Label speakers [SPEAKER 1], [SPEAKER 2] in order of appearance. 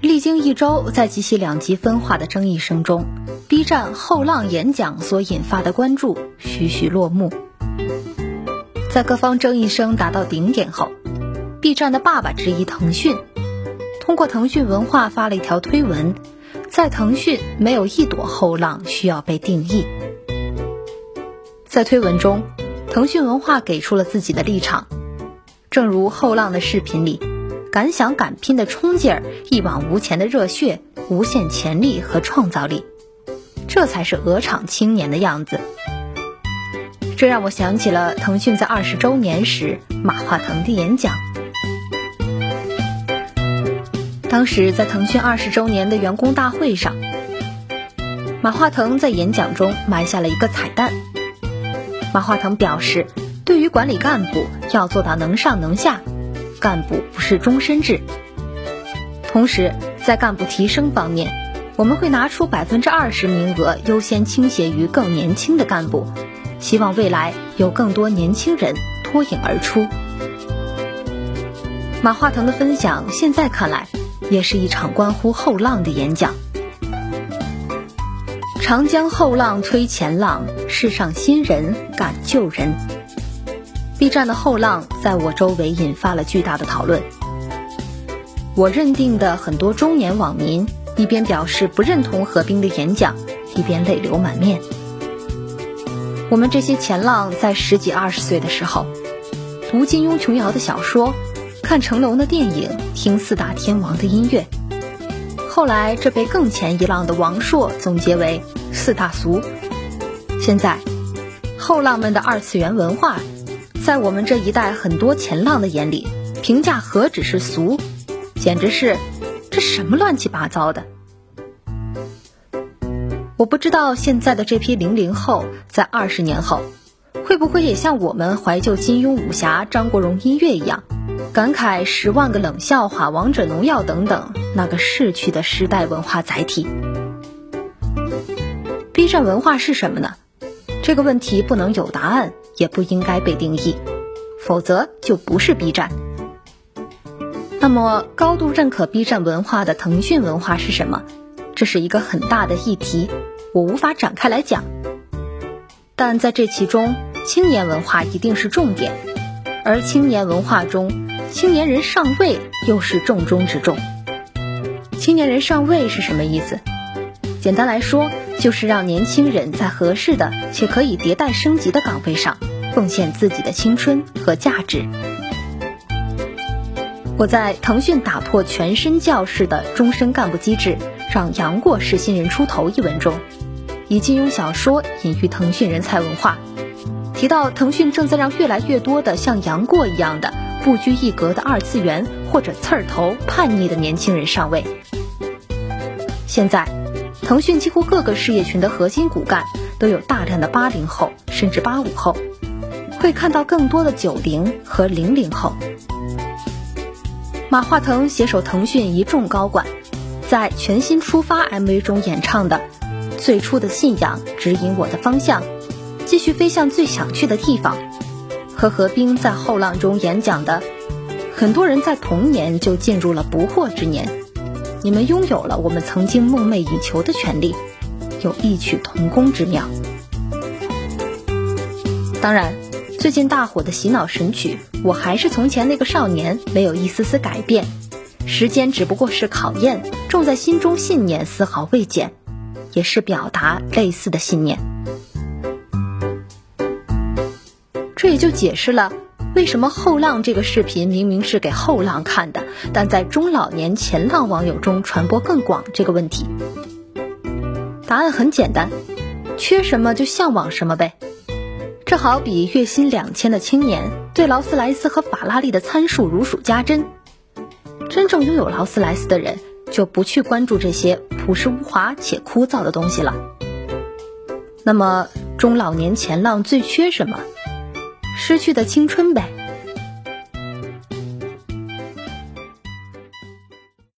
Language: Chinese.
[SPEAKER 1] 历经一周，在极其两极分化的争议声中，B 站后浪演讲所引发的关注徐徐落幕。在各方争议声达到顶点后，B 站的爸爸之一腾讯，通过腾讯文化发了一条推文，在腾讯没有一朵后浪需要被定义。在推文中，腾讯文化给出了自己的立场，正如后浪的视频里。敢想敢拼的冲劲儿，一往无前的热血，无限潜力和创造力，这才是鹅厂青年的样子。这让我想起了腾讯在二十周年时马化腾的演讲。当时在腾讯二十周年的员工大会上，马化腾在演讲中埋下了一个彩蛋。马化腾表示，对于管理干部要做到能上能下。干部不是终身制。同时，在干部提升方面，我们会拿出百分之二十名额优先倾斜于更年轻的干部，希望未来有更多年轻人脱颖而出。马化腾的分享，现在看来，也是一场关乎后浪的演讲。长江后浪推前浪，世上新人敢救人。B 站的后浪在我周围引发了巨大的讨论。我认定的很多中年网民一边表示不认同何冰的演讲，一边泪流满面。我们这些前浪在十几二十岁的时候，读金庸、琼瑶的小说，看成龙的电影，听四大天王的音乐。后来这被更前一浪的王朔总结为四大俗。现在，后浪们的二次元文化。在我们这一代很多前浪的眼里，评价何止是俗，简直是这什么乱七八糟的！我不知道现在的这批零零后，在二十年后，会不会也像我们怀旧金庸、武侠、张国荣音乐一样，感慨十万个冷笑话、王者农药等等那个逝去的时代文化载体？B 站文化是什么呢？这个问题不能有答案。也不应该被定义，否则就不是 B 站。那么，高度认可 B 站文化的腾讯文化是什么？这是一个很大的议题，我无法展开来讲。但在这其中，青年文化一定是重点，而青年文化中，青年人上位又是重中之重。青年人上位是什么意思？简单来说，就是让年轻人在合适的且可以迭代升级的岗位上。奉献自己的青春和价值。我在《腾讯打破全身教式的终身干部机制，让杨过是新人出头》一文中，以金庸小说隐喻腾讯人才文化，提到腾讯正在让越来越多的像杨过一样的不拘一格的二次元或者刺儿头叛逆的年轻人上位。现在，腾讯几乎各个事业群的核心骨干都有大量的八零后甚至八五后。会看到更多的九零和零零后。马化腾携手腾讯一众高管，在全新出发 MV 中演唱的“最初的信仰指引我的方向，继续飞向最想去的地方”，和何冰在后浪中演讲的“很多人在童年就进入了不惑之年，你们拥有了我们曾经梦寐以求的权利”，有异曲同工之妙。当然。最近大火的洗脑神曲《我还是从前那个少年》没有一丝丝改变，时间只不过是考验，种在心中信念丝毫未减，也是表达类似的信念。这也就解释了为什么后浪这个视频明明是给后浪看的，但在中老年前浪网友中传播更广这个问题。答案很简单，缺什么就向往什么呗。这好比月薪两千的青年对劳斯莱斯和法拉利的参数如数家珍，真正拥有劳斯莱斯的人就不去关注这些朴实无华且枯燥的东西了。那么中老年前浪最缺什么？失去的青春呗。